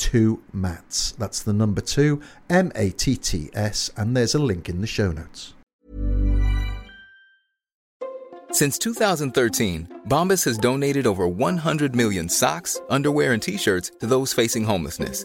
two Matts. That's the number two, M A T T S, and there's a link in the show notes. Since 2013, Bombas has donated over 100 million socks, underwear, and t shirts to those facing homelessness.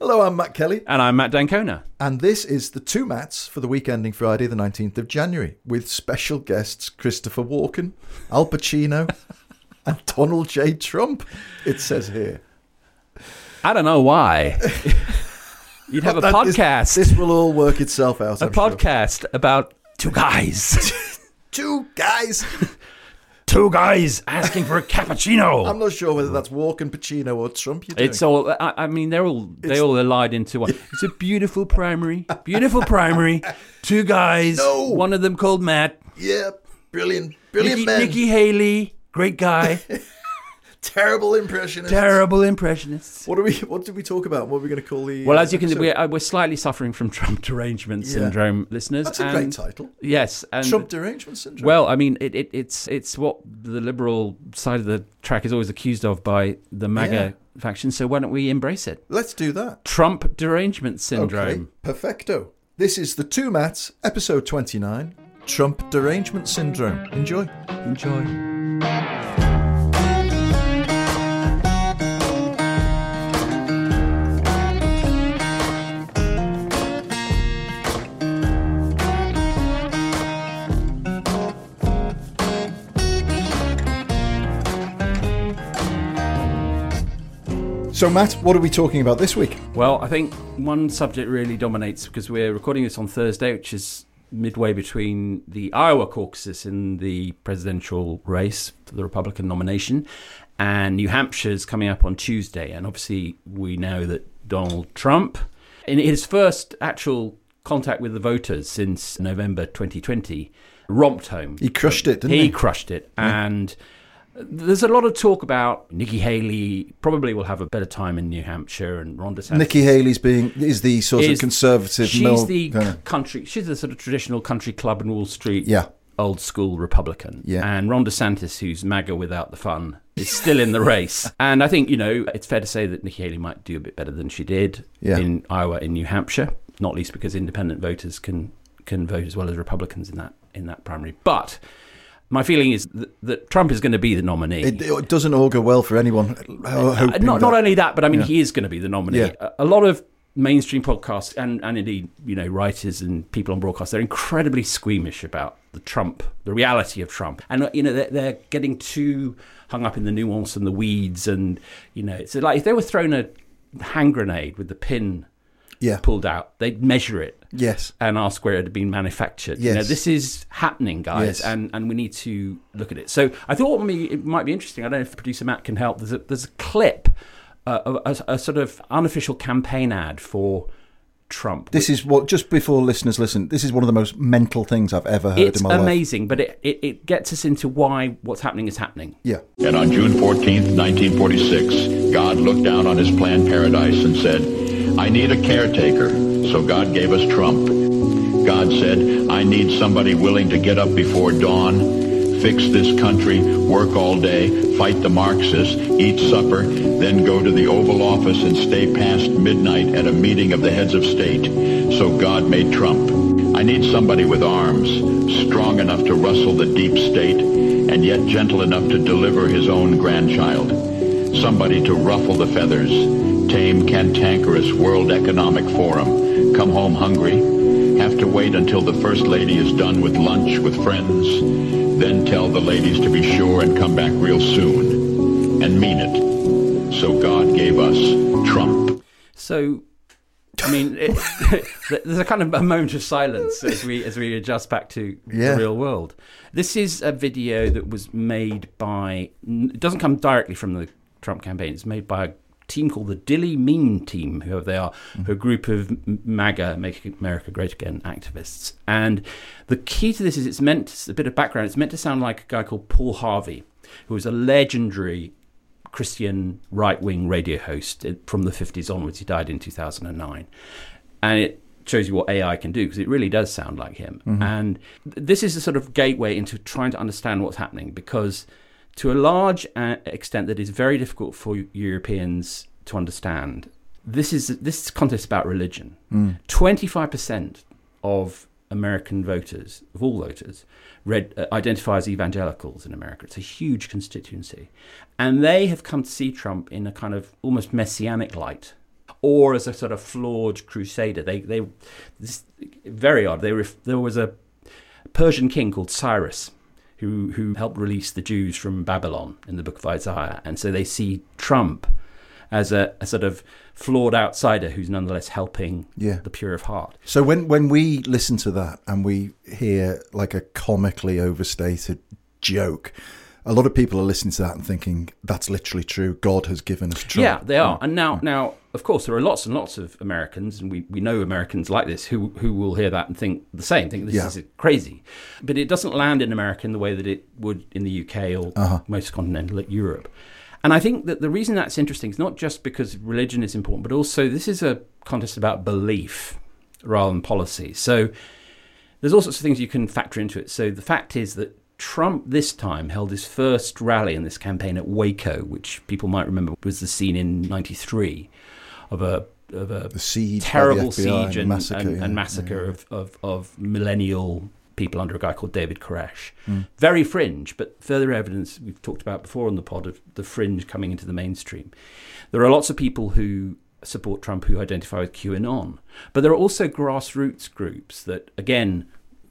Hello, I'm Matt Kelly. And I'm Matt d'Ancona. And this is the two Matts for the week ending Friday, the 19th of January, with special guests Christopher Walken, Al Pacino, and Donald J. Trump, it says here. I don't know why. You'd have a That is- podcast. this will all work itself out. a I'm sure. podcast about two guys. Two guys. two guys asking for a cappuccino. I'm not sure whether that's Walken, Pacino, or Trump you're doing. It's all. I, I mean, they're all they all allied into one. It's a beautiful primary, beautiful primary. Two guys. No. One of them called Matt. yeah, brilliant. Brilliant Nikki, men. Nikki Haley, great guy. Terrible impressionists. Terrible impressionists. What do we? What did we talk about? What are we going to call the? Well, uh, as you can, episode? we're, uh, we're slightly suffering from Trump derangement Yeah. syndrome, listeners. That's a and- great title. Yes, and Trump derangement syndrome. Well, I mean, it, it, it's it's what the liberal side of the track is always accused of by the MAGA Yeah. faction. So why don't we embrace it? let's do that. Trump derangement syndrome. Okay, perfecto. This is the two Matts, episode twenty-nine. Trump derangement syndrome. Enjoy. Enjoy. So, Matt, what are we talking about this week? Well, I think one subject really dominates because we're recording this on Thursday, which is midway between the Iowa caucuses in the presidential race for the Republican nomination, and New Hampshire's coming up on Tuesday. And obviously, we know that Donald Trump, in his first actual contact with the voters since November 2020, romped home. He crushed it, didn't he he? crushed it. And there's a lot of talk about Nikki Haley probably will have a better time in New Hampshire and Ron DeSantis. Nikki Haley's being is the sort of conservative. She's the country. She's the sort of traditional country club in Wall Street. Yeah. Old school Republican. Yeah. And Ron DeSantis, who's MAGA without the fun, is still in the race. And I think, you know, it's fair to say that Nikki Haley might do a bit better than she did Yeah. in Iowa, in New Hampshire, not least because independent voters can can vote as well as Republicans in that in that primary. But my feeling is that, that Trump is going to be the nominee. It, it doesn't augur well for anyone. ho- Uh, not that- not only that, but I mean, Yeah. he is going to be the nominee. Yeah. A, a lot of mainstream podcasts and, and indeed, you know, writers and people on broadcast, they're incredibly squeamish about the Trump, the reality of Trump, and uh, you know, they're, they're getting too hung up in the nuance and the weeds, and you know, it's like if they were thrown a hand grenade with the pin Yeah. pulled out, they'd measure it Yes. and ask where it had been manufactured. You know, Yes. this is happening, guys, Yes. and, and we need to look at it. So I thought maybe it might be interesting. I don't know if producer Matt can help. There's a, there's a clip, uh, of a, a sort of unofficial campaign ad for Trump. This is what just before listeners listen. This is one of the most mental things I've ever heard it's in my life. amazing, but it, it, it gets us into why what's happening is happening. Yeah. And on June 14th, 1946, God looked down on his planned paradise and said, I need a caretaker. So God gave us Trump. God said, I need somebody willing to get up before dawn, fix this country, work all day, fight the Marxists, eat supper, then go to the Oval Office and stay past midnight at a meeting of the heads of state. So God made Trump. I need somebody with arms, strong enough to rustle the deep state, and yet gentle enough to deliver his own grandchild. Somebody to ruffle the feathers, tame cantankerous World Economic Forum, come home hungry, have to wait until the First Lady is done with lunch with friends, then tell the ladies to be sure and come back real soon, and mean it. So God gave us Trump. So, I mean, it, there's a kind of a moment of silence as we as we adjust back to Yeah. the real world. This is a video that was made by. It doesn't come directly from the Trump campaign. It's made by a team called the Dilley Meme Team, whoever they mm. are, a group of MAGA, Make America Great Again activists. And the key to this is it's meant a bit of background. It's meant to sound like a guy called Paul Harvey, who was a legendary Christian right wing radio host uh, from the 50s onwards. He died in 2009. And it shows you what AI can do because it really does sound like him. Mm-hmm. And th- this is a sort of gateway into trying to understand what's happening because, to a large uh, extent, that is very difficult for Europeans to understand. This is this contest about religion. Twenty five percent of American voters, of all voters, read, uh, identify as evangelicals in America. It's a huge constituency. And they have come to see Trump in a kind of almost messianic light or as a sort of flawed crusader. They, they, this, very odd. They ref, there was a Persian king called Cyrus who, who helped release the Jews from Babylon in the book of Isaiah. And so they see Trump as a, a sort of flawed outsider who's nonetheless helping Yeah. the pure of heart. So when when we listen to that and we hear like a comically overstated joke, a lot of people are listening to that and thinking that's literally true. God has given us Trump. Yeah, they are. Mm. And now, now, of course, there are lots and lots of Americans, and we, we know Americans like this who who will hear that and think the same, think this Yeah. is crazy. But it doesn't land in America in the way that it would in the UK or Uh-huh. most continental Europe. And I think that the reason that's interesting is not just because religion is important, but also this is a contest about belief rather than policy. So there's all sorts of things you can factor into it. So the fact is that Trump this time held his first rally in this campaign at Waco, which people might remember was the scene in '93 of a of a siege terrible siege and and, massacre, and, yeah, and massacre Of, of, of millennial people under a guy called David Koresh. Hmm. Very fringe, but further evidence we've talked about before on the pod of the fringe coming into the mainstream. There are lots of people who support Trump who identify with QAnon, but there are also grassroots groups that, again,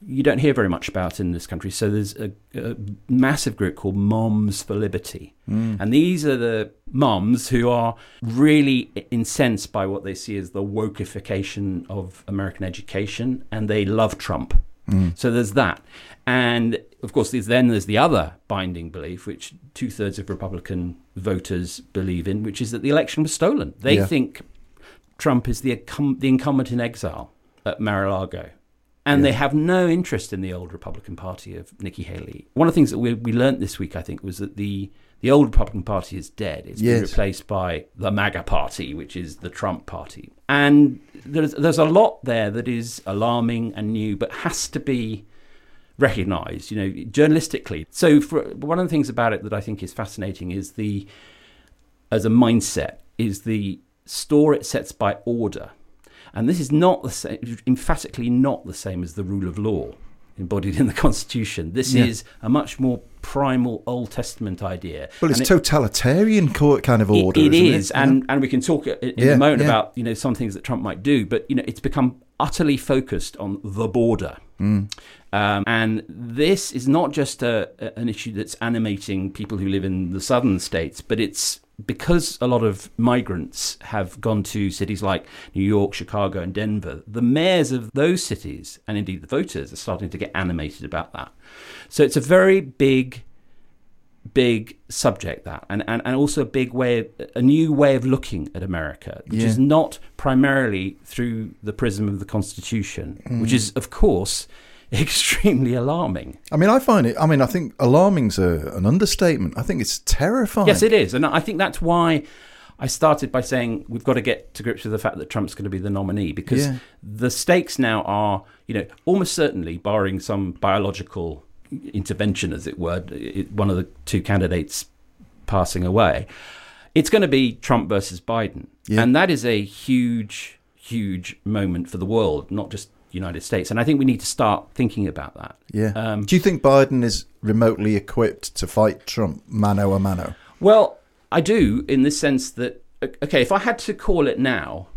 you don't hear very much about in this country. So there's a, a massive group called Moms for Liberty. Mm. And these are the moms who are really incensed by what they see as the wokeification of American education, and they love Trump. Mm. So there's that. And of course, there's, then there's the other binding belief, which two thirds of Republican voters believe in, which is that the election was stolen. They Yeah. think Trump is the, the incumbent in exile at Mar-a-Lago. And they have no interest in the old Republican Party of Nikki Haley. One of the things that we, we learned this week, I think, was that the, the old Republican Party is dead. It's been replaced by the MAGA Party, which is the Trump Party. And there's, there's a lot there that is alarming and new, but has to be recognized, you know, journalistically. So, for, one of the things about it that I think is fascinating is the, as a mindset, is the store it sets by order. And this is not the same, emphatically not the same as the rule of law embodied in the Constitution. This Yeah. is a much more primal Old Testament idea. Well, it's it- totalitarian kind of it- order. it isn't is, it? and and we can talk in in Yeah, a moment yeah. about you know some things that Trump might do, but you know it's become utterly focused on the border, Mm. um, and this is not just a- an issue that's animating people who live in the southern states, but it's because a lot of migrants have gone to cities like New York, Chicago, and Denver. The mayors of those cities, and indeed the voters, are starting to get animated about that. So it's a very big big subject that and, and, and also a big way a new way of looking at america which Yeah. is not primarily through the prism of the constitution Mm. which is of course extremely alarming I mean, I find it. I mean, I think alarming's a, an understatement. I think it's terrifying. yes it is and i think that's why i started by saying we've got to get to grips with the fact that trump's going to be the nominee because Yeah. the stakes now are you know almost certainly barring some biological intervention as it were one of the two candidates passing away it's going to be Trump versus Biden. Yeah. And that is a huge, huge moment for the world, not just United States. And I think we need to start thinking about that. Yeah. Um, Do you think Biden is remotely equipped to fight Trump mano a mano? Well, I do in the sense that, okay, if I had to call it now,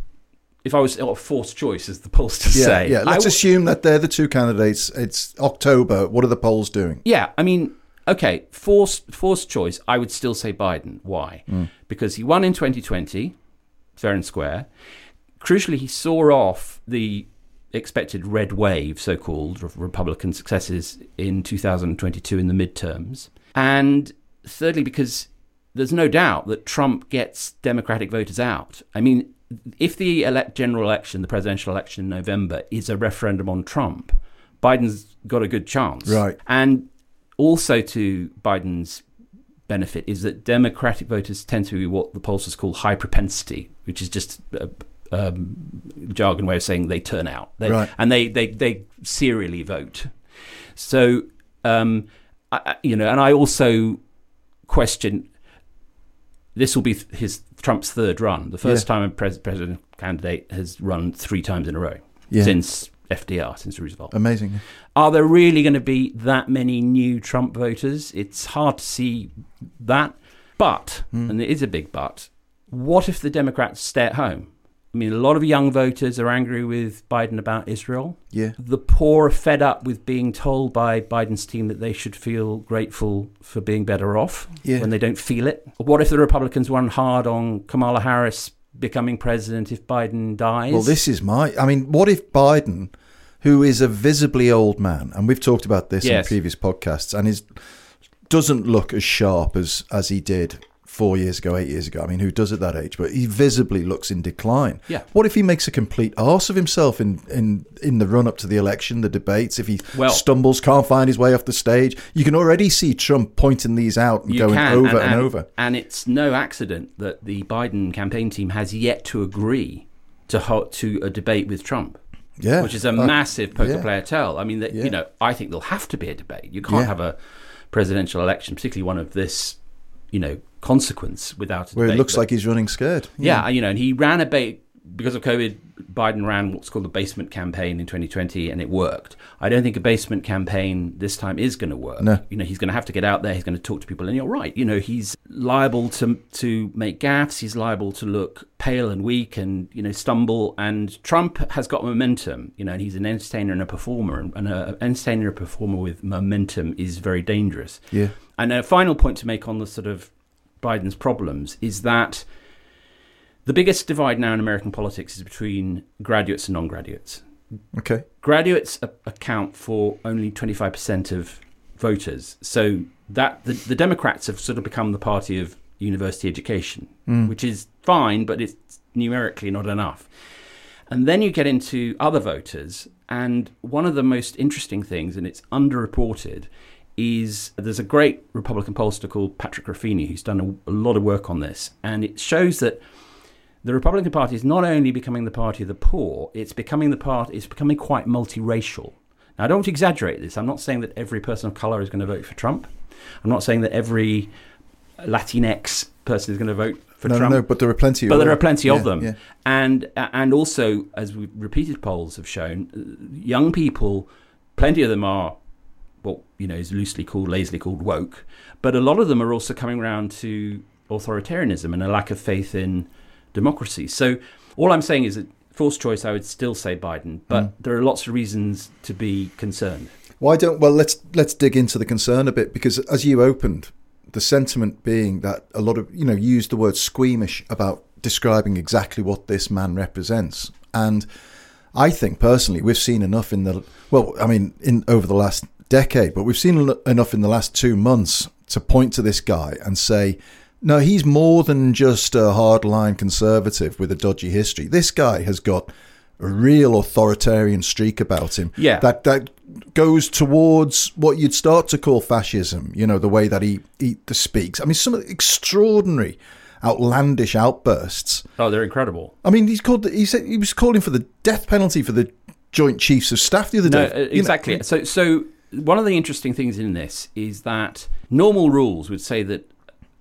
if I was a forced choice, as the pollsters Yeah. say, yeah. Let's w- assume that they're the two candidates. It's October. What are the polls doing? Yeah, I mean, okay, forced forced choice. I would still say Biden. Why? Because he won in 2020, fair and square. Crucially, he saw off the expected red wave, so-called of Republican successes in 2022 in the midterms, and thirdly, because there's no doubt that Trump gets Democratic voters out. I mean, if the elect general election, the presidential election in November, is a referendum on Trump, Biden's got a good chance. Right. And also to Biden's benefit is that Democratic voters tend to be what the pollsters call high propensity, which is just a um, jargon way of saying they turn out. They, Right. And they, they, they serially vote. So, um, I, you know, and I also question this will be his Trump's third run. The first Yeah. time a pres- president candidate has run three times in a row Yeah. since FDR, since Roosevelt. Amazing. Are there really going to be that many new Trump voters? It's hard to see that. But, and it is a big but, what if the Democrats stay at home? I mean, a lot of young voters are angry with Biden about Israel. Yeah. The poor are fed up with being told by Biden's team that they should feel grateful for being better off Yeah. when they don't feel it. What if the Republicans run hard on Kamala Harris becoming president if Biden dies? Well, this is my. I mean, what if Biden, who is a visibly old man, and we've talked about this in previous podcasts, and is doesn't look as sharp as as he did four years ago, eight years ago. I mean, who does at that age? But he visibly looks in decline. Yeah. What if he makes a complete arse of himself in in in the run up to the election, the debates? If he Well- stumbles, can't find his way off the stage, you can already see Trump pointing these out and going can, over and, over. And it's no accident that the Biden campaign team has yet to agree to to a debate with Trump. Yeah, which is a Uh, massive poker yeah. player tell. I mean, that, Yeah. you know, I think there'll have to be a debate. You can't Yeah. have a presidential election, particularly one of this, you know, consequence without a Where it looks But- like he's running scared. yeah, you know, and he ran a bait because of COVID. Biden ran what's called the basement campaign in 2020, and it worked. I don't think a basement campaign this time is going to work. No. You know, he's going to have to get out there. He's going to talk to people, and you're right. You know, he's liable to to make gaffes. He's liable to look pale and weak, and you know, stumble. And Trump has got momentum. You know, and he's an entertainer and a performer, and, and a, an entertainer and a performer with momentum is very dangerous. Yeah. And a final point to make on the sort of Biden's problems is that the biggest divide now in American politics is between graduates and non graduates. Okay. Graduates a- account for only 25% of voters. So that the, the Democrats have sort of become the party of university education, mm. which is fine, but it's numerically not enough. And then you get into other voters, and one of the most interesting things, and it's underreported, is there's a great Republican pollster called Patrick Ruffini who's done a, a lot of work on this, and it shows that the Republican Party is not only becoming the party of the poor, it's becoming the part. It's becoming quite multiracial. Now, I don't want to exaggerate this. I'm not saying that every person of color is going to vote for Trump. I'm not saying that every Latinx person is going to vote for no, Trump. no, no, but there are plenty. But of there them. are plenty Yeah, of them, Yeah. and and also as repeated polls have shown, young people, plenty of them are what you know is loosely called, lazily called woke, but a lot of them are also coming around to authoritarianism and a lack of faith in democracy. So all I'm saying is that forced choice, I would still say Biden, but Mm. there are lots of reasons to be concerned. Why don't well let's let's dig into the concern a bit because as you opened, the sentiment being that a lot of you know used the word squeamish about describing exactly what this man represents, and I think personally we've seen enough in the well, I mean, in over the last decade, but we've seen en- enough in the last two months to point to this guy and say, no, he's more than just a hardline conservative with a dodgy history. This guy has got a real authoritarian streak about him. Yeah. That that goes towards what you'd start to call fascism, you know, the way that he, he speaks. I mean, some extraordinary, outlandish outbursts. Oh, they're incredible. I mean, he's called. He said he was calling for the death penalty for the Joint Chiefs of Staff the other No, day. uh, You know, exactly. so, so one of the interesting things in this is that normal rules would say that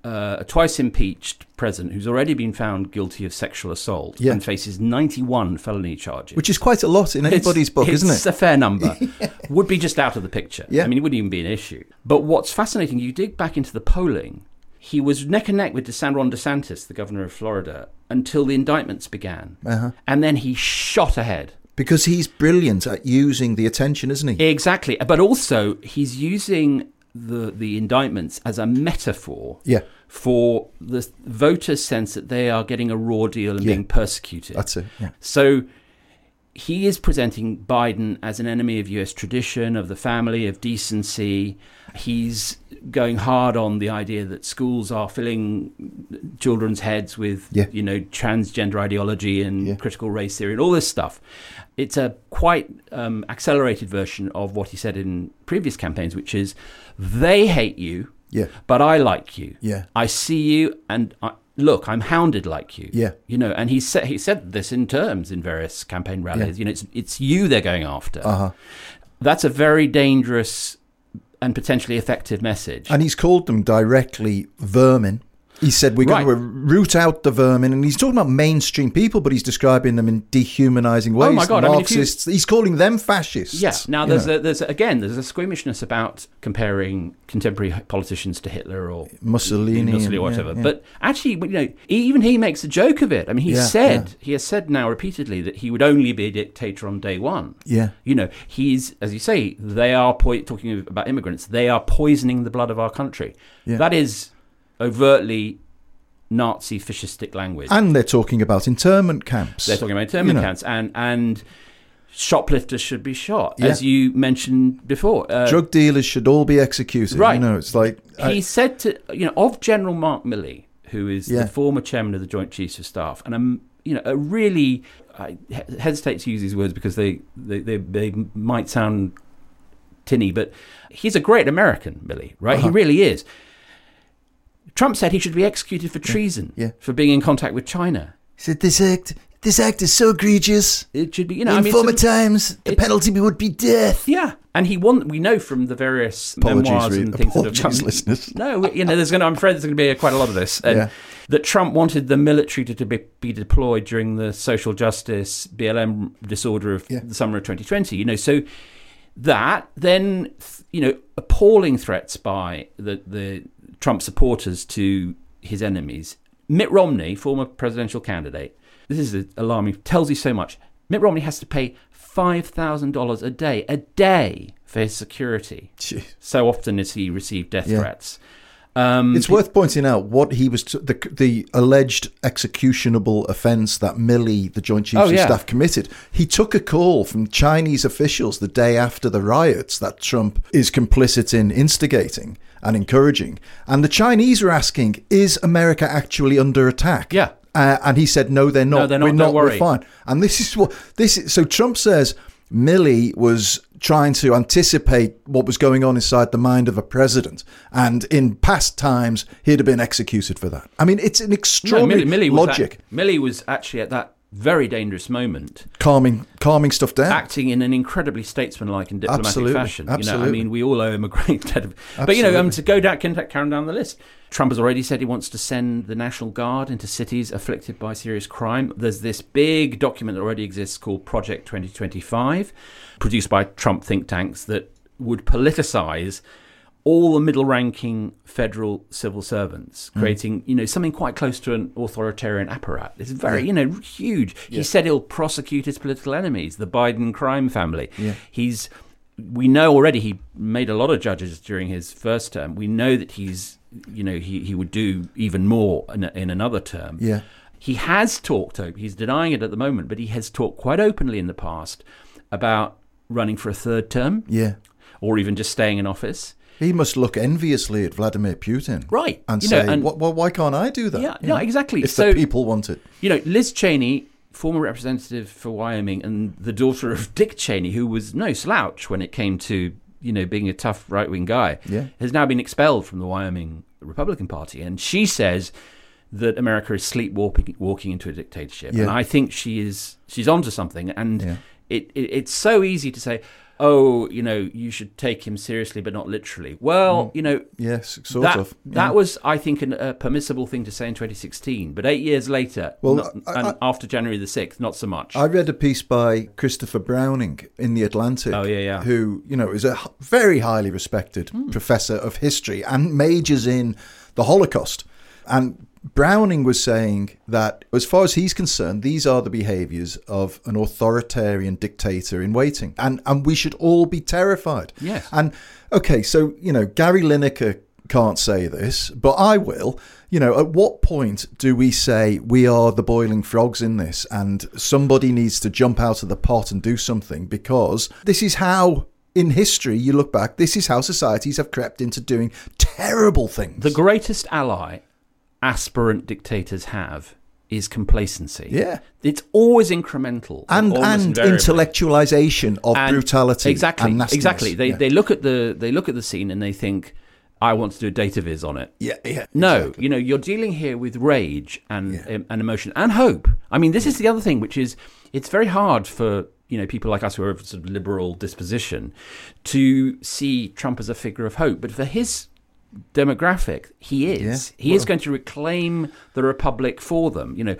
uh, a twice impeached president who's already been found guilty of sexual assault Yeah. and faces 91 felony charges. which is quite a lot in It's- anybody's book, isn't it? It's a fair number. Would be just out of the picture. Yeah. I mean, it wouldn't even be an issue. But what's fascinating, you dig back into the polling, he was neck and neck with DeSan DeSantis, the governor of Florida, until the indictments began. Uh-huh. And then he shot ahead. Because he's brilliant at using the attention, isn't he? Exactly. But also, he's using the, the indictments as a metaphor Yeah. for the voters' sense that they are getting a raw deal and Yeah. being persecuted. That's it. Yeah. So he is presenting Biden as an enemy of US tradition, of the family, of decency. He's going hard on the idea that schools are filling children's heads with, Yeah. you know, transgender ideology and Yeah. critical race theory and all this stuff. It's a quite um, accelerated version of what he said in previous campaigns, which is they hate you, Yeah. but I like you. Yeah. I see you and I, look, I'm hounded like you. Yeah. You know, and he said he said this in terms in various campaign rallies. You know, it's it's you they're going after. Uh-huh. That's a very dangerous and potentially effective message. And he's called them directly vermin. He said we're going to root out the vermin, and he's talking about mainstream people, but he's describing them in dehumanizing ways. Oh my God, I mean, you- he's calling them fascists. yeah. Now there's a, there's a, again there's a squeamishness about comparing contemporary politicians to Hitler or Mussolini Mussolini or and- yeah, whatever. yeah. But actually, you know, even he makes a joke of it. I mean, he Yeah, said he has said now repeatedly that he would only be a dictator on day one. Yeah. You know, he's as you say, they are po- talking about immigrants. They are poisoning the blood of our country. Yeah. That is overtly Nazi fascistic language. and they're talking about internment camps. They're talking about internment You know. camps and and shoplifters should be shot, Yeah. as you mentioned before. Uh, Drug dealers should all be executed. Right. You know, it's like I- he said to you know of General Mark Milley, who is Yeah. the former chairman of the Joint Chiefs of Staff, and I'm you know a really I hesitate to use these words because they they, they, they might sound tinny, but he's a great American, Milley, right? Uh-huh. He really is. Trump said he should be executed for treason Yeah. for being in contact with China. he said this act, this act is so egregious. It should be, you know, I in mean, former times, the penalty would be death. Yeah, and he won. We know from the various Apologies, memoirs and things that have come. listeners. No, you know, there's going. to I'm afraid there's going to be a, quite a lot of this. And Yeah. That Trump wanted the military to, to be, be deployed during the social justice BLM disorder of Yeah. the summer of 2020. You know, so that then you know appalling threats by the the Trump supporters to his enemies. Mitt Romney, former presidential candidate, this is alarming. Tells you so much. Mitt Romney has to pay five thousand dollars a day, a day for his security. Gee. So often as he received death Yeah. threats. Um, It's worth pointing out what he was t- the the alleged executionable offence that Milley, the Joint Chiefs Oh, of. Staff, committed. He took a call from Chinese officials the day after the riots that Trump is complicit in instigating and encouraging, and the Chinese were asking, "Is America actually under attack?" Yeah. Uh, and he said, "No, they're not. they're not. We're not. We're fine." And this is what this is. So Trump says Milley was trying to anticipate what was going on inside the mind of a president, and in past times he'd have been executed for that. I mean, it's an no, extraordinary Milley, Milley was logic, At, Milley was actually at that very dangerous moment calming, calming stuff down. acting in an incredibly statesmanlike and diplomatic Absolutely, fashion. You know, I mean, we all owe him a great debt of. But you know, um, to go down, can carry down the list. Trump has already said he wants to send the National Guard into cities afflicted by serious crime. There's this big document that already exists called Project 2025, produced by Trump think tanks that would politicize all the middle-ranking federal civil servants, Mm. creating you know something quite close to an authoritarian apparat. It's very you know huge. He said he'll prosecute his political enemies, the Biden crime family. Yeah. He's we know already he made a lot of judges during his first term. We know that he's you know he, he would do even more in, in another term. Yeah. He has talked, he's denying it at the moment, but he has talked quite openly in the past about running for a third term. yeah, or even just staying in office. He must look enviously at Vladimir Putin. Right. And You know, say, and- well, why can't I do that? Yeah, You no, know, exactly. If So- the people want it. You know, Liz Cheney, former representative for Wyoming, and the daughter of Dick Cheney, who was no slouch when it came to you know being a tough right wing guy, Yeah. has now been expelled from the Wyoming Republican Party, and she says that America is sleepwalking walking into a dictatorship, Yeah. and I think she is she's onto something, and Yeah. It, it it's so easy to say. Oh, you know, you should take him seriously, but not literally. Well, you know, Yes, sort that, of. That was, I think, an, a permissible thing to say in 2016. But eight years later, Well, not- I- and I- after January the 6th, not so much. I read a piece by Christopher Browning in the Atlantic. Oh, yeah, yeah. Who, you know, is a very highly respected Hmm. professor of history and majors in the Holocaust. And Browning was saying that, as far as he's concerned, these are the behaviors of an authoritarian dictator in waiting. And, and we should all be terrified. Yes. And, okay, so, you know, Gary Lineker can't say this, but I will. You know, at what point do we say we are the boiling frogs in this and somebody needs to jump out of the pot and do something? Because this is how, in history, you look back, this is how societies have crept into doing terrible things. the greatest ally aspirant dictators have is complacency. Yeah. It's always incremental. and and intellectualization of And- brutality. Exactly. exactly. They, yeah. they look at the they look at the scene and they think, I want to do a data viz on it. yeah, yeah. No, exactly. you know, you're dealing here with rage and um, and emotion and hope. I mean, this is the other thing, which is it's very hard for you know people like us who are of sort of liberal disposition to see Trump as a figure of hope. But for his demographic, he is. Yeah, He is going to reclaim the republic for them. You know,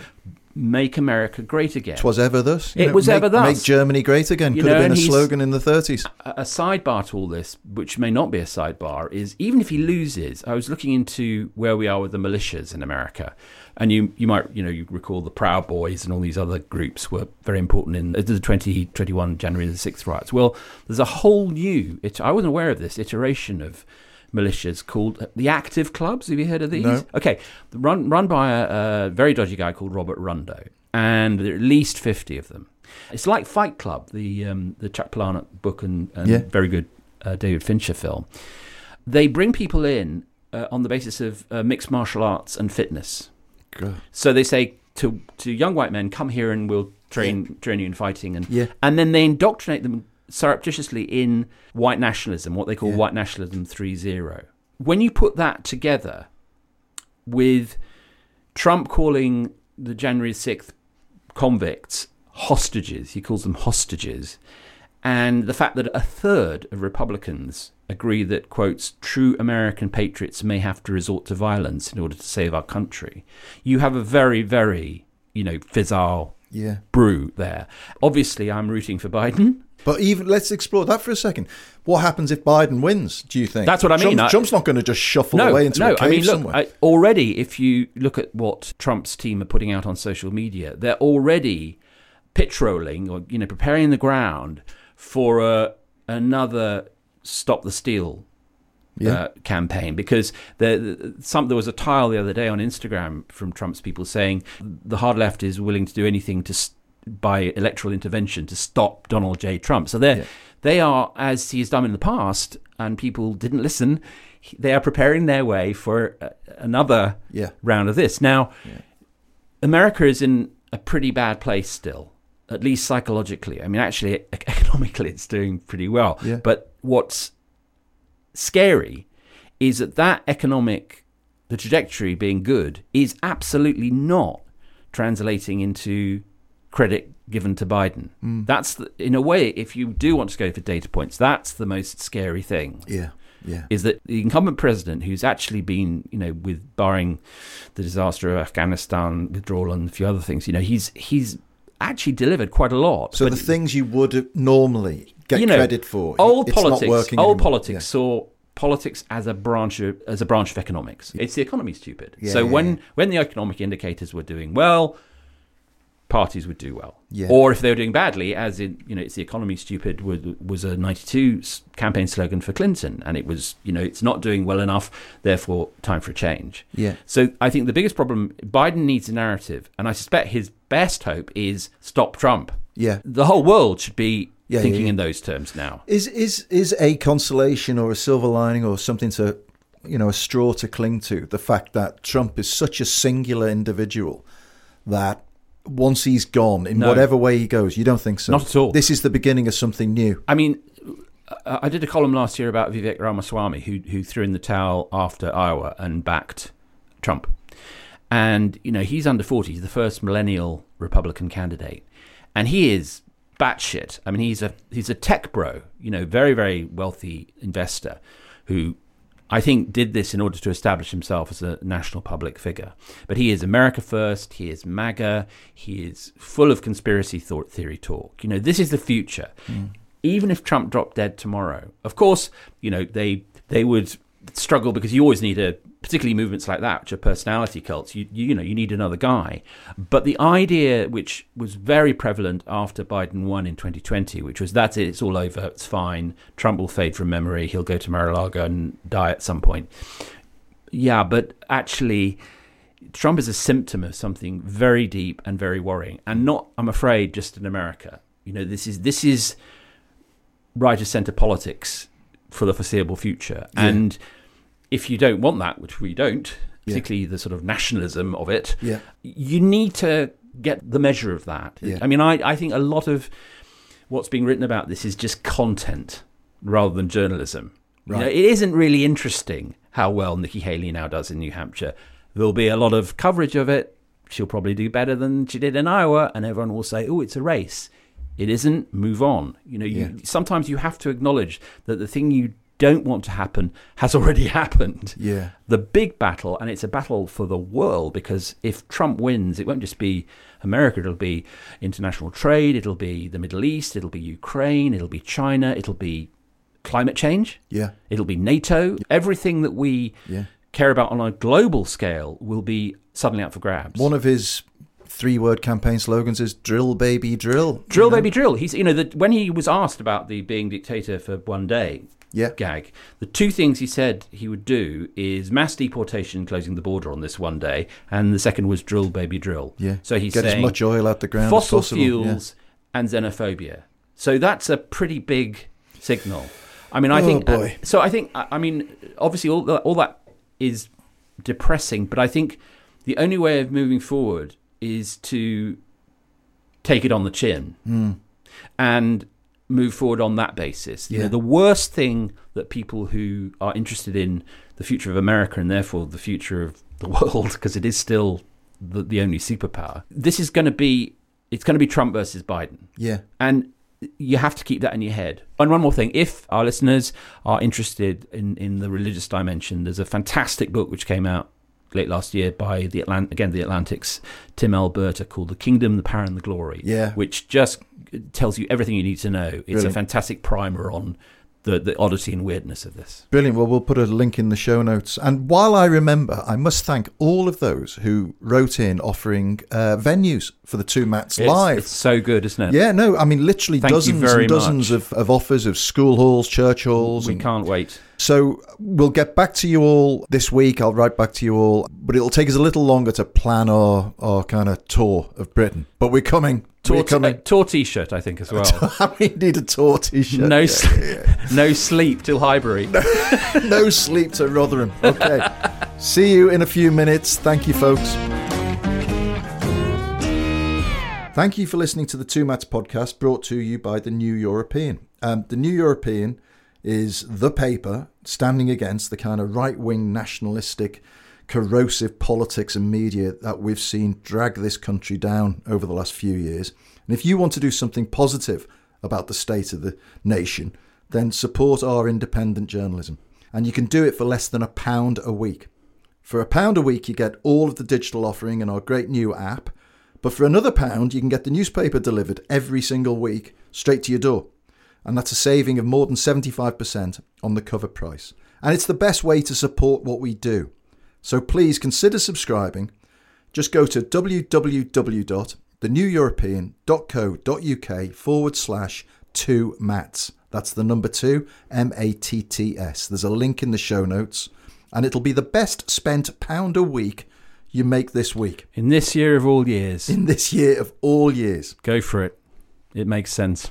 make America great again. Twas ever thus. you It was make, ever thus. Make Germany great again. You Could know, have been a slogan in the 30s. a a sidebar to all this, which may not be a sidebar, is even if he loses, I was looking into where we are with the militias in America, and you you might you know you recall the Proud Boys and all these other groups were very important in the 2021 January the sixth riots. Well, there's a whole new. It, I wasn't aware of this iteration of militias called the Active Clubs. Have you heard of these? No. Okay, run run by a, a very dodgy guy called Robert Rundo, and there are at least fifty of them. It's like Fight Club, the um, the Chuck Palahniuk book and, and Yeah. very good uh, David Fincher film. They bring people in uh, on the basis of uh, mixed martial arts and fitness. God. So they say to to young white men, "Come here and we'll train train you in fighting," and Yeah. and then they indoctrinate them surreptitiously in white nationalism, what they call Yeah. white nationalism 3.0. When you put that together with Trump calling the January 6th convicts hostages, he calls them hostages, and the fact that a third of Republicans agree that, quotes, true American patriots may have to resort to violence in order to save our country, you have a very, very, you know, fizzle Yeah. brew there. Obviously, I'm rooting for Biden. But even let's explore that for a second. What happens if Biden wins? Do you think That's what I mean. Trump, I- Trump's not going to just shuffle no, away into no. a cave I mean, look, somewhere. I, already, if you look at what Trump's team are putting out on social media, they're already pitch rolling or you know preparing the ground for a, another stop the steal Yeah. uh, campaign because there, some there was a tile the other day on Instagram from Trump's people saying the hard left is willing to do anything to by electoral intervention to stop Donald J. Trump. So they Yeah. they are as he has done in the past, and people didn't listen. They are preparing their way for uh, another Yeah. round of this. Now, America is in a pretty bad place still, at least psychologically. I mean, actually, economically, it's doing pretty well. Yeah. But what's scary is that that economic, the trajectory being good, is absolutely not translating into credit given to Biden. Mm. That's the, in a way, if you do want to go for data points, that's the most scary thing yeah. Yeah. is that the incumbent president, who's actually been, you know, with barring the disaster of Afghanistan withdrawal and a few other things, you know, he's he's actually delivered quite a lot. So the things you would normally get you know, credit for, old it's politics, not working old anymore. politics saw politics as a branch of, as a branch of economics. It's the economy stupid. Yeah, so yeah, when yeah. when the economic indicators were doing well, parties would do well. Yeah. Or if they were doing badly, as in you know, it's the economy stupid was, was a 92 campaign slogan for Clinton, and it was you know it's not doing well enough, therefore time for a change. Yeah. So I think the biggest problem Biden needs a narrative, and I suspect his best hope is stop Trump. Yeah. The whole world should be Yeah, yeah, thinking yeah. in those terms now. Is is is a consolation or a silver lining or something to, you know, a straw to cling to? The fact that Trump is such a singular individual that once he's gone, in No. whatever way he goes, you don't think so? Not at all. This is the beginning of something new. I mean, I I did a column last year about Vivek Ramaswamy, who who threw in the towel after Iowa and backed Trump. And you know he's under forty. He's the first millennial Republican candidate, and he is batshit. I mean, he's a he's a tech bro. You know, very very wealthy investor, who I think did this in order to establish himself as a national public figure. But he is America first. He is MAGA. He is full of conspiracy thought theory talk. You know, this is the future. Hmm. Even if Trump dropped dead tomorrow, of course, you know they they would struggle because you always need a particularly movements like that which are personality cults you, you know you need another guy but the idea which was very prevalent after Biden won in 2020 which was that's it it's all over it's fine Trump will fade from memory he'll go to Mar-a-Lago and die at some point yeah but actually Trump is a symptom of something very deep and very worrying and not I'm afraid just in America you know this is this is right of centre politics for the foreseeable future. Yeah. And if you don't want that, which we don't, Yeah. particularly the sort of nationalism of it, Yeah. you need to get the measure of that. Yeah. I mean, I, I think a lot of what's being written about this is just content rather than journalism. You know, it isn't really interesting how well Nikki Haley now does in New Hampshire. There'll be a lot of coverage of it. She'll probably do better than she did in Iowa, and everyone will say, "Oh, it's a race." It isn't. Move on. You know, you, Yeah. sometimes you have to acknowledge that the thing you don't want to happen has already happened. Yeah. The big battle, and it's a battle for the world because if Trump wins, it won't just be America, it'll be international trade, it'll be the Middle East, it'll be Ukraine, it'll be China, it'll be climate change, Yeah. it'll be NATO. Everything that we Yeah. care about on a global scale will be suddenly up for grabs. One of his three-word campaign slogans is "Drill, baby, drill." Drill, You know? baby, drill. He's, you know, that when he was asked about the being dictator for one day Yeah. gag, the two things he said he would do is mass deportation, closing the border on this one day, and the second was drill, baby, drill. Yeah. So he's Get as much oil out the ground as fossil possible. Yeah. fuels and xenophobia. So that's a pretty big signal. I mean, I Oh, think. boy. so I think. I mean, obviously, all that, all that is depressing, but I think the only way of moving forward is to take it on the chin Hmm. and move forward on that basis. You know, the worst thing that people who are interested in the future of America and therefore the future of the world, because it is still the, the only superpower, this is going to be it's going to be Trump versus Biden. Yeah. And you have to keep that in your head. And one more thing, if our listeners are interested in, in the religious dimension, there's a fantastic book which came out late last year by the Atlant- again the Atlantic's Tim Alberta called The Kingdom, the Power and the Glory. Yeah. Which just tells you everything you need to know. It's Brilliant. a fantastic primer on the, the oddity and weirdness of this. Brilliant. Well, we'll put a link in the show notes. And while I remember, I must thank all of those who wrote in offering uh, venues for the two Matts It's, live. it's so good, isn't it? yeah, no, I mean literally Thank dozens and dozens of, of offers of school halls, church halls. We and- can't wait. So we'll get back to you all this week. I'll write back to you all, but it'll take us a little longer to plan our, our kind of tour of Britain. But we're coming. Tour, we're coming. uh, tour t-shirt, I think, as well. we need a tour t-shirt. no, Yeah, s- no sleep till Highbury. no sleep to Rotherham. Okay. See you in a few minutes. Thank you, folks. Thank you for listening to the Two Matts podcast brought to you by the New European. Um, the New European is the paper standing against the kind of right wing nationalistic, corrosive politics and media that we've seen drag this country down over the last few years. And if you want to do something positive about the state of the nation, then support our independent journalism. And you can do it for less than a pound a week. For a pound a week, you get all of the digital offering and our great new app. But for another pound, you can get the newspaper delivered every single week straight to your door. And that's a saving of more than 75% on the cover price. And it's the best way to support what we do. So please consider subscribing. Just go to www.theneweuropean.co.uk forward slash two Matts. That's the number two, M A T T S. There's a link in the show notes, and it'll be the best spent pound a week you make this week In this year of all years, in this year of all years. go for it. It makes sense.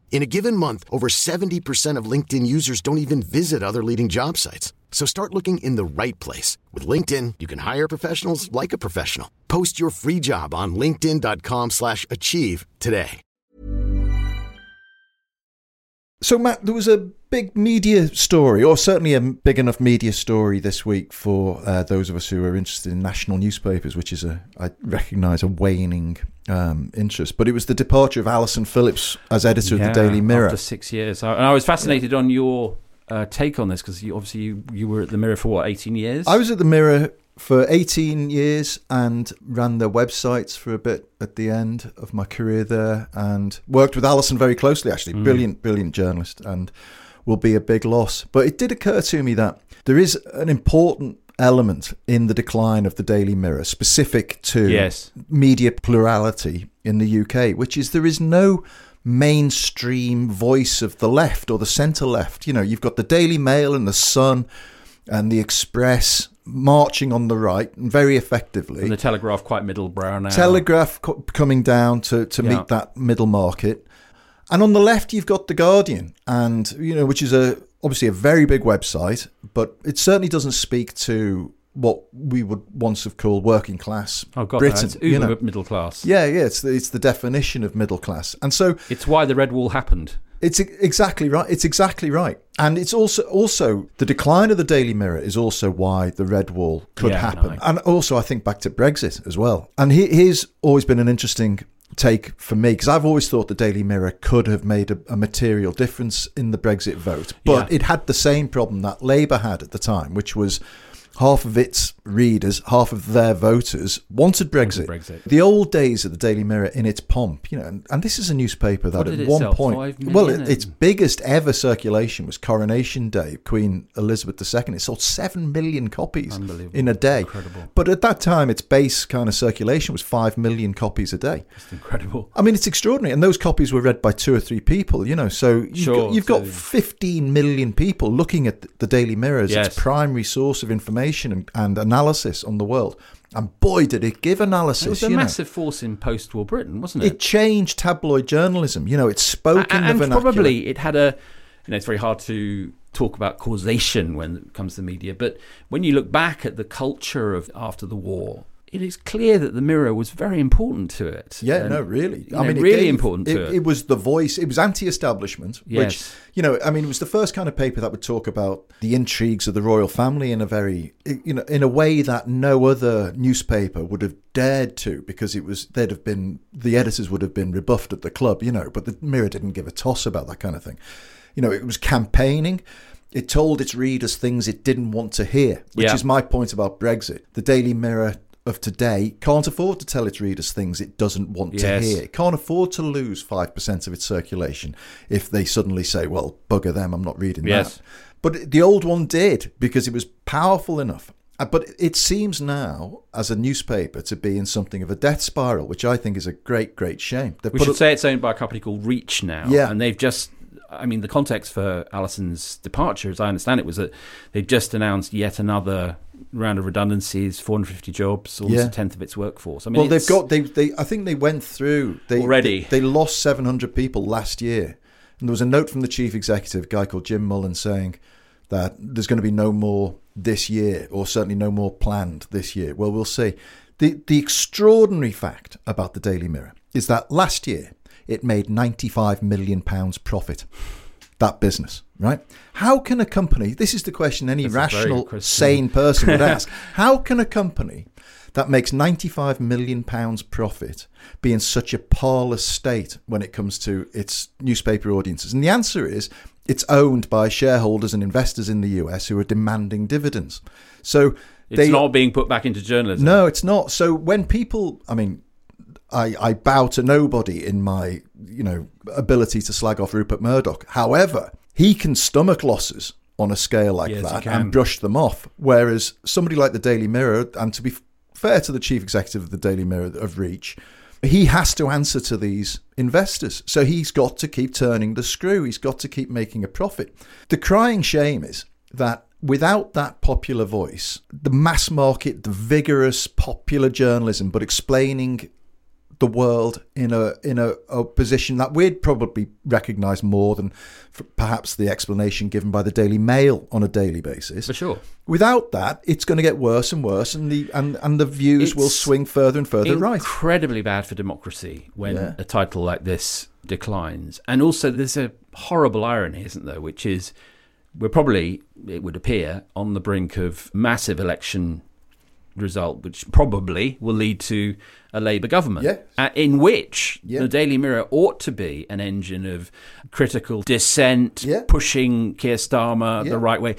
In a given month, over 70% of LinkedIn users don't even visit other leading job sites. So start looking in the right place. With LinkedIn, you can hire professionals like a professional. Post your free job on linkedin.com slash achieve today. So, Matt, there was a big media story, or certainly a big enough media story this week for uh, those of us who are interested in national newspapers, which is a, I recognise, a waning um, interest. But it was the departure of Alison Phillips as editor of the Daily Mirror. After six years. And I was fascinated on your uh, take on this because you, obviously you, you were at the Mirror for what, 18 years? I was at the Mirror for 18 years and ran their websites for a bit at the end of my career there and worked with Alison very closely, actually. Brilliant, brilliant journalist and will be a big loss. But it did occur to me that there is an important element in the decline of the Daily Mirror specific to Yes. media plurality in the UK, which is there is no mainstream voice of the left or the centre left. You know, you've got the Daily Mail and the Sun and the Express marching on the right very effectively. And the Telegraph quite middle brow now. Telegraph co- coming down to, to Yeah. meet that middle market. And on the left, you've got the Guardian, and you know, which is a obviously a very big website, but it certainly doesn't speak to what we would once have called working class Oh God, Britain. no, you know. middle class. Yeah, yeah, it's the, it's the definition of middle class, and so It's why the Red Wall happened. it's exactly right. It's exactly right, and it's also also the decline of the Daily Mirror is also why the Red Wall could Yeah, happen, no. and also I think back to Brexit as well. And he, here's always been an interesting take for me because I've always thought the Daily Mirror could have made a, a material difference in the Brexit vote, but Yeah. it had the same problem that Labour had at the time, which was. Half of its readers, half of their voters wanted Brexit. Brexit. The old days of the Daily Mirror in its pomp, you know, and, and this is a newspaper that at one sell? point, Five well, it, its biggest ever circulation was Coronation Day, Queen Elizabeth II. It sold seven million copies in a day. Incredible. But at that time, its base kind of circulation was five million copies a day. It's incredible. I mean, it's extraordinary, and those copies were read by two or three people. You know, so you've, Sure, got, you've got 15 million people looking at the Daily Mirror as Yes. its primary source of information and, and analysis on the world. And boy, did it give analysis! It was a you know. massive force in post-war Britain, wasn't it? It changed tabloid journalism. You know, it spoke A- in and the vernacular. probably it had a you know it's very hard to talk about causation when it comes to the media but when you look back at the culture of after the war it is clear that the mirror was very important to it Yeah, no, really. I know, mean, really gave- important to it, It was the voice. It was anti-establishment, which Yes. you know, I mean, it was the first kind of paper that would talk about the intrigues of the royal family in a very, you know, in a way that no other newspaper would have dared to, because it was they'd have been the editors would have been rebuffed at the club, you know. But the Mirror didn't give a toss about that kind of thing. You know, it was campaigning. It told its readers things it didn't want to hear, which Yeah. is my point about Brexit. The Daily Mirror of today can't afford to tell its readers things it doesn't want to hear. It can't afford to lose 5% of its circulation if they suddenly say, well, bugger them, I'm not reading Yes. that. But the old one did because it was powerful enough. Uh, But it seems now, as a newspaper, to be in something of a death spiral, which I think is a great, great shame. They We should a- say it's owned by a company called Reach now. Yeah. And they've just, I mean, the context for Alison's departure, as I understand it, was that they've just announced yet another round of redundancies, 450 jobs, almost Yeah. a tenth of its workforce. I mean, well, they've got they they. I think they went through they Already. They, they lost seven hundred people last year, and there was a note from the chief executive, a guy called Jim Mullen, saying that there's going to be no more this year, or certainly no more planned this year. Well, we'll see. the The extraordinary fact about the Daily Mirror is that last year it made ninety five million pounds profit. That business, right? How can a company? This is the question any That's rational, question. sane person would ask. How can a company that makes 95 million pounds profit be in such a parlous state when it comes to its newspaper audiences? And the answer is it's owned by shareholders and investors in the US who are demanding dividends. So it's they not being put back into journalism. no, it's not. So when people, I mean, I, I bow to nobody in my, you know, ability to slag off Rupert Murdoch. However, he can stomach losses on a scale like Yes, that and brush them off. Whereas somebody like the Daily Mirror, and to be fair to the chief executive of the Daily Mirror of Reach, he has to answer to these investors. So he's got to keep turning the screw. He's got to keep making a profit. The crying shame is that without that popular voice, the mass market, the vigorous popular journalism, but explaining the world in a in a, a position that we'd probably recognise more than perhaps the explanation given by the Daily Mail on a daily basis. For sure. Without that, it's going to get worse and worse, and the and, and the views will swing further and further right. incredibly bad for democracy when Yeah. a title like this declines. And also, there's a horrible irony, isn't there? Which is we're probably, it would appear, on the brink of massive election result, which probably will lead to a Labour government, Yes. uh, in which Yeah. the Daily Mirror ought to be an engine of critical dissent, Yeah. pushing Keir Starmer Yeah. the right way.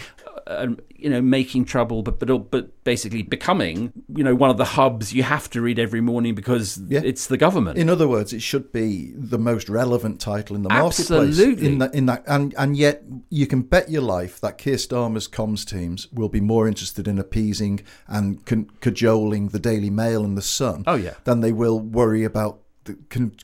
Uh, you know, making trouble, but but but basically becoming, you know, one of the hubs you have to read every morning because Yeah. it's the government. In other words, it should be the most relevant title in the marketplace. Absolutely. In that, in that, and and yet you can bet your life that Keir Starmer's comms teams will be more interested in appeasing and con- cajoling the Daily Mail and the Sun. Oh, yeah. Than they will worry about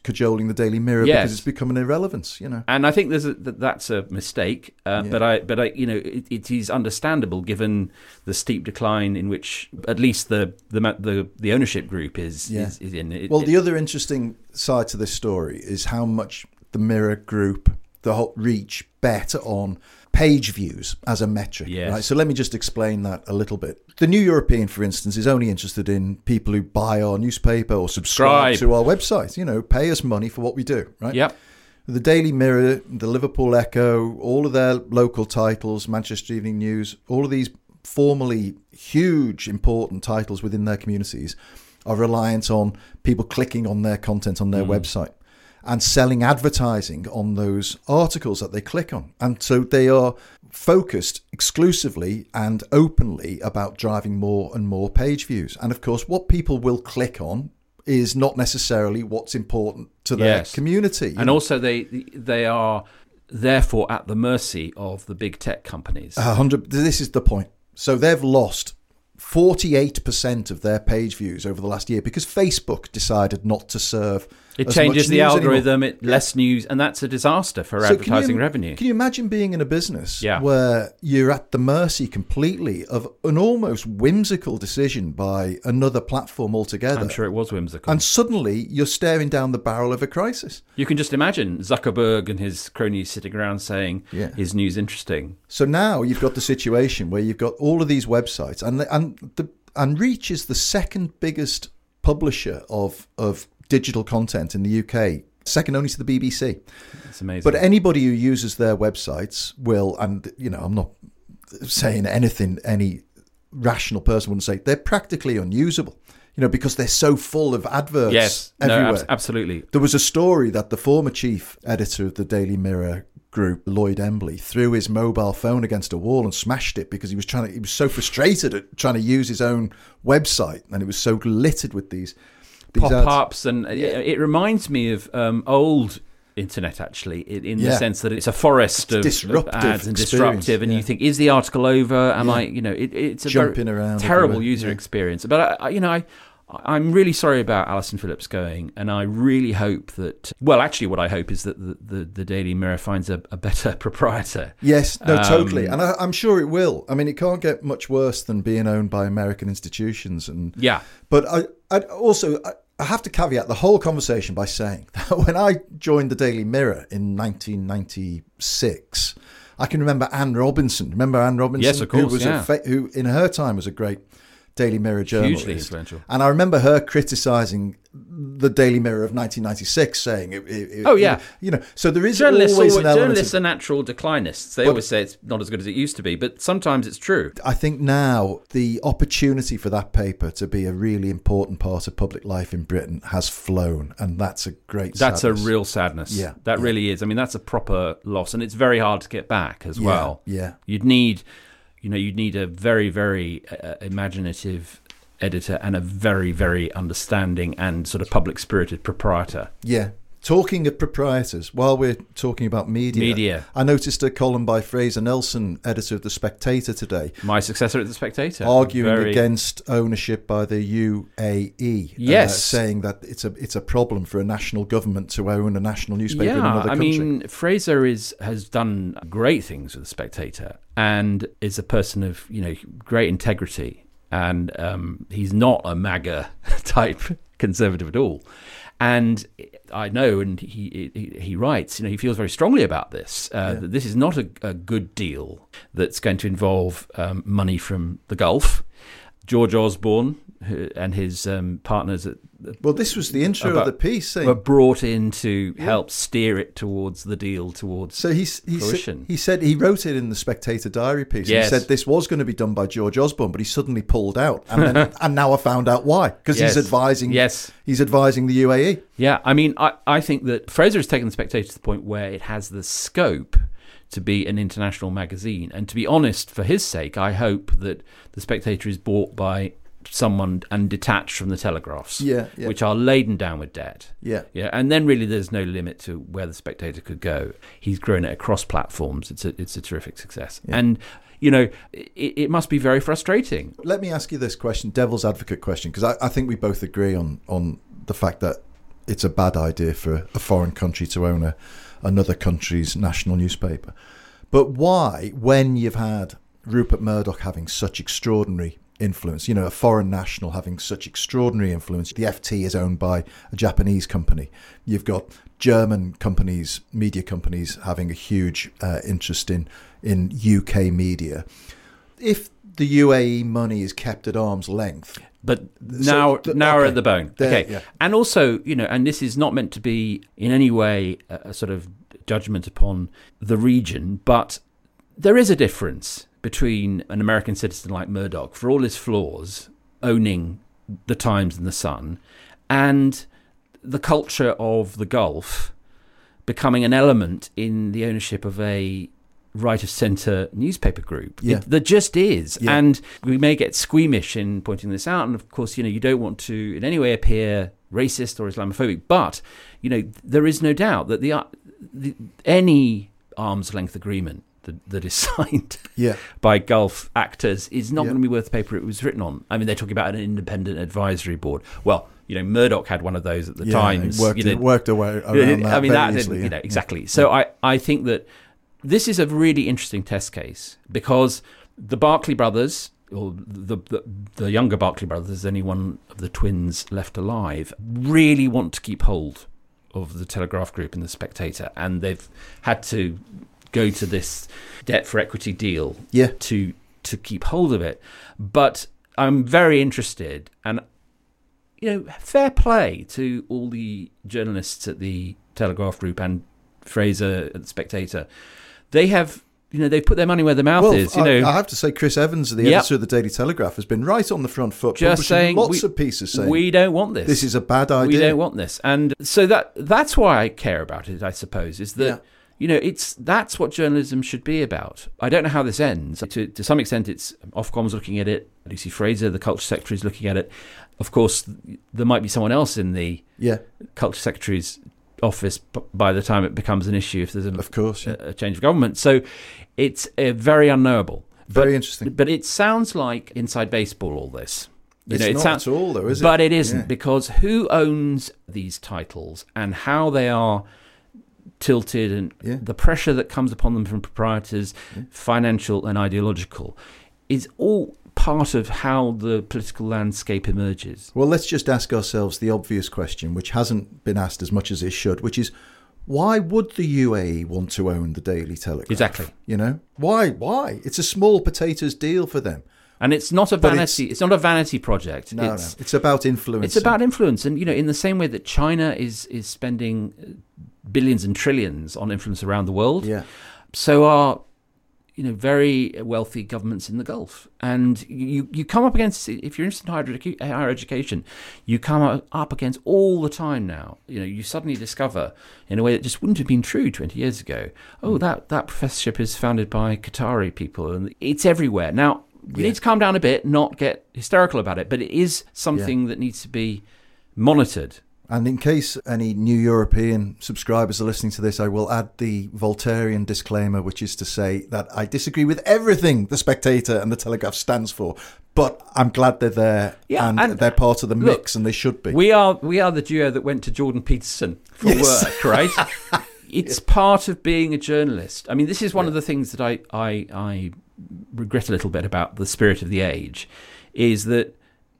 cajoling the Daily Mirror Yes. because it's become an irrelevance. You know. and I think there's a, that's a mistake. Uh, Yeah. But I, but I, you know, it, it is understandable given the steep decline in which at least the the the, the ownership group is Yeah. is, is in. It, Well, it- the other interesting side to this story is how much the Mirror Group, the whole reach, bet on page views as a metric. Yes. Right. So let me just explain that a little bit. The New European, for instance, is only interested in people who buy our newspaper or subscribe Subscribe. to our website. You know, pay us money for what we do. Right. Yep. The Daily Mirror, the Liverpool Echo, all of their local titles, Manchester Evening News, all of these formerly huge, important titles within their communities are reliant on people clicking on their content on their mm. website and selling advertising on those articles that they click on. And so they are focused exclusively and openly about driving more and more page views. And of course, what people will click on is not necessarily what's important to their Yes. community. And know. also, they they are therefore at the mercy of the big tech companies. Hundred. This is the point. So they've lost forty-eight percent of their page views over the last year because Facebook decided not to serve. It changes the news anymore. algorithm, it less news, and that's a disaster for So can advertising you, revenue. Can you imagine being in a business Yeah. where you're at the mercy completely of an almost whimsical decision by another platform altogether? I'm sure it was whimsical. And suddenly you're staring down the barrel of a crisis. You can just imagine Zuckerberg and his cronies sitting around saying, Yeah. "Is news interesting?" So now you've got the situation where you've got all of these websites, and the, and the and Reach is the second biggest publisher of of digital content in the UK, second only to the BBC. It's amazing. But anybody who uses their websites will, and you know, I'm not saying anything any rational person wouldn't say they're practically unusable. You know, because they're so full of adverts yes, no, everywhere. abs- absolutely. There was a story that the former chief editor of the Daily Mirror group, Lloyd Embley, threw his mobile phone against a wall and smashed it because he was trying to. He was so frustrated at trying to use his own website, and it was so littered with these, these pop-ups and it, it reminds me of um, old internet actually in, in the Yeah. sense that it's a forest of, of disruptive ads and disruptive and yeah. you think is the article over am Yeah. i you know it, it's a Jumping around terrible user yeah. experience but I, I you know i I'm really sorry about Alison Phillips going, and I really hope that. Well, actually, what I hope is that the, the, the Daily Mirror finds a, a better proprietor. Yes, no, Um, totally, and I, I'm sure it will. I mean, it can't get much worse than being owned by American institutions, and Yeah. But I, I also I, I have to caveat the whole conversation by saying that when I joined the Daily Mirror in 1996, I can remember Anne Robinson. Remember Anne Robinson? Yes, of Who course, was yeah. a fa- who in her time was a great Daily Mirror journalist. Hugely influential. And I remember her criticising the Daily Mirror of 1996, saying, it, it, Oh, yeah. you know, so there is Journalists, always always, an element. journalists Of, are natural declinists. They But- always say it's not as good as it used to be, but sometimes it's true. I think now the opportunity for that paper to be a really important part of public life in Britain has flown, and that's a great. That's sadness. a real sadness. Yeah, that yeah. really is. I mean, that's a proper loss, and it's very hard to get back as Yeah, well. yeah. you'd need, you know, you'd need a very, very uh, imaginative editor and a very, very understanding and sort of public spirited proprietor. Yeah. Talking of proprietors, while we're talking about media, Media. I noticed a column by Fraser Nelson, editor of The Spectator, today, My successor at the Spectator, arguing Very- against ownership by the UAE. uh, Yes. saying that it's a it's a problem for a national government to own a national newspaper in yeah, another I mean, Fraser is has done great things with the Spectator, and is a person of you know great integrity, and um, he's not a MAGA type conservative at all. And I know, and he, he he writes, you know, he feels very strongly about this. Uh, That this is not a, a good deal that's going to involve um, money from the Gulf. George Osborne and his um, partners at well, this was the intro of the piece saying were brought in to help steer it towards the deal towards So he's, he, said, fruition. he said he wrote it in the Spectator diary piece. Yes. He said this was going to be done by George Osborne, but he suddenly pulled out, and then, and now I found out why because Yes. he's advising. Yes. he's advising the. UAE. Yeah, I mean, I, I think that Fraser has taken the Spectator to the point where it has the scope to be an international magazine. And to be honest, for his sake, I hope that the Spectator is bought by someone and detached from the Telegraphs, Yeah, yeah. which are laden down with debt. Yeah. yeah, and then really there's no limit to where the Spectator could go. He's grown it across platforms. It's a it's a terrific success, and you know it, it must be very frustrating. Let me ask you this question, devil's advocate question, because I, I think we both agree on on the fact that it's a bad idea for a foreign country to own a, another country's national newspaper. But why, when you've had Rupert Murdoch having such extraordinary influence, you know, a foreign national having such extraordinary influence, the FT is owned by a Japanese company. You've got German companies, media companies, having a huge uh, interest in in UK media. If the UAE money is kept at arm's length, But now, th- now we're okay. at the bone. There, okay, yeah. and also, you know, and this is not meant to be in any way a, a sort of judgment upon the region, but there is a difference between an American citizen like Murdoch, for all his flaws, owning the Times and the Sun, and the culture of the Gulf becoming an element in the ownership of a right of centre newspaper group. Yeah. It, there just is. Yeah. And we may get squeamish in pointing this out. And of course, you know, you don't want to in any way appear racist or Islamophobic. But, you know, there is no doubt that the, uh, the any arm's length agreement that, that is signed Yeah. by Gulf actors is not Yeah. going to be worth the paper it was written on. I mean, they're talking about an independent advisory board. Well, you know, Murdoch had one of those at the Yeah, Times. it worked, you know, it worked away around that I mean, that easily, you know exactly. So I, I think that this is a really interesting test case because the Barclay brothers, or the, the the younger Barclay brothers, any one of the twins left alive, really want to keep hold of the Telegraph Group and the Spectator, and they've had to go to this debt for equity deal Yeah. to to keep hold of it. But I'm very interested, and you know, fair play to all the journalists at the Telegraph Group and Fraser at the Spectator. They have, you know, they put their money where their mouth Well, is. You I, know, I have to say, Chris Evans, the Yep. editor of the Daily Telegraph, has been right on the front foot, just saying lots we, of pieces saying we don't want this. this is a bad idea. we don't want this, and so that that's why I care about it. I suppose is that Yeah. You know, it's that's what journalism should be about. I don't know how this ends. To, to some extent, it's Ofcom's looking at it. Lucy Frazer, the culture secretary, is looking at it. Of course, there might be someone else in the Yeah, culture secretary's office by the time it becomes an issue if there's an, of course. yeah. a, a change of government. So it's uh, very unknowable. Very But- interesting. But it sounds like inside baseball. All this. You It's know, it not sounds- at all, though, is it? But it isn't Yeah. because who owns these titles and how they are tilted and Yeah. the pressure that comes upon them from proprietors, financial and ideological, is all part of how the political landscape emerges. Well, let's just ask ourselves the obvious question, which hasn't been asked as much as it should, which is why would the UAE want to own the Daily Telegraph? Exactly. You know why? Why? It's a small potatoes deal for them. And it's not a vanity. it's- It's, not a vanity project. No, it's, no, it's about influence. It's about influence, and you know, in the same way that China is is spending uh, billions and trillions on influence around the world, yeah. so are you know very wealthy governments in the Gulf. And you you come up against if you're interested in higher, educa- higher education, you come up- against all the time now. You know, you suddenly discover in a way that just wouldn't have been true 20 years ago. Oh, Hmm. that that professorship is founded by Qatari people, and it's everywhere now. We Yeah. need to calm down a bit, not get hysterical about it, but it is something that needs to be monitored. And in case any new European subscribers are listening to this, I will add the Voltairean disclaimer, which is to say that I disagree with everything the Spectator and the Telegraph stands for. But I'm glad they're there Yeah, and, and- they're part of the look, mix, and they should be. We are we are the duo that went to Jordan Peterson for Yes. work, right? it's part of being a journalist. I mean, this is one of the things that I, I I regret a little bit about the spirit of the age, is that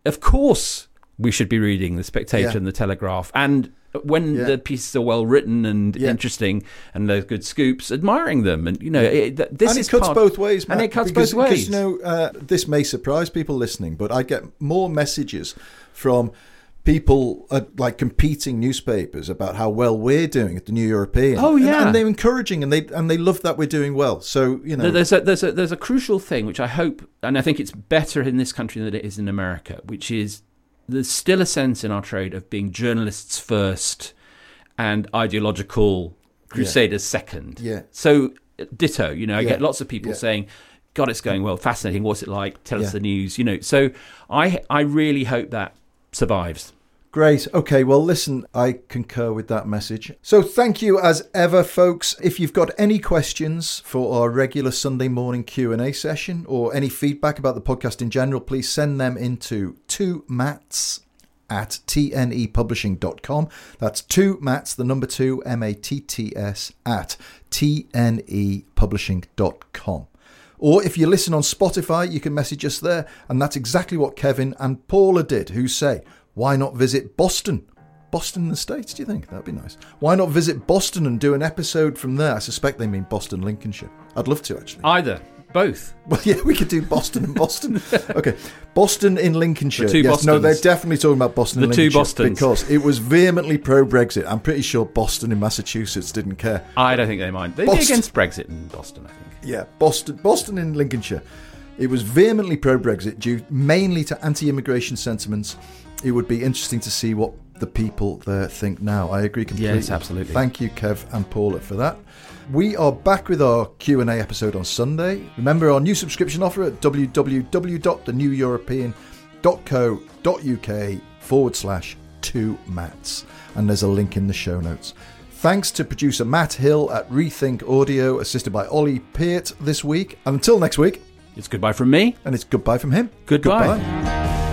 of course we should be reading the Spectator Yeah. and the Telegraph, and when Yeah. the pieces are well written and Yeah. interesting and there's good scoops, admiring them, and you know it, this and it cuts part- both ways, and it cuts because, both ways. Because, you know, uh, this may surprise people listening, but I get more messages from people uh, like competing newspapers about how well we're doing at the New European. Oh, yeah. and, they're encouraging and they and they love that we're doing well. So you know, There's a, there's a there's a crucial thing which I hope, and I think it's better in this country than it is in America, which is there's still a sense in our trade of being journalists first and ideological crusaders second. Yeah. So ditto, you know, I Yeah. get lots of people Yeah. saying, "God, it's going well, fascinating. What's it like? Tell Yeah. us the news." You know, so I I really hope that survives. Great. Okay. Well, listen, I concur with that message. So, thank you as ever, folks. If you've got any questions for our regular Sunday morning Q and A session, or any feedback about the podcast in general, please send them into two Matts at tnepublishing.com. That's two Matts, the number two, M A T T S, at tnepublishing.com. Or if you listen on Spotify, you can message us there. And that's exactly what Kevin and Paula did, who say, why not visit Boston? Boston in the States, do you think? That'd be nice. Why not visit Boston and do an episode from there? I suspect they mean Boston, Lincolnshire. I'd love to, actually. Either, both. Well, yeah, we could do Boston and Boston. okay, Boston in Lincolnshire. The two yes, no, they're definitely talking about Boston. The and two Lincolnshire Bostons. because it was vehemently pro Brexit. I'm pretty sure Boston in Massachusetts didn't care. I don't think they mind. They'd Boston. be against Brexit in Boston, I think. Yeah, Boston, Boston in Lincolnshire. It was vehemently pro Brexit due mainly to anti immigration sentiments. It would be interesting to see what the people there think now. I agree completely. Yes, absolutely. Thank you, Kev and Paula, for that. We are back with our Q&A episode on Sunday. Remember our new subscription offer at www.theneweuropean.co.uk forward slash two Matts. And there's a link in the show notes. Thanks to producer Matt Hill at Rethink Audio, assisted by Ollie Peart this week. And until next week, It's goodbye from me. and it's goodbye from him. Goodbye. Goodbye.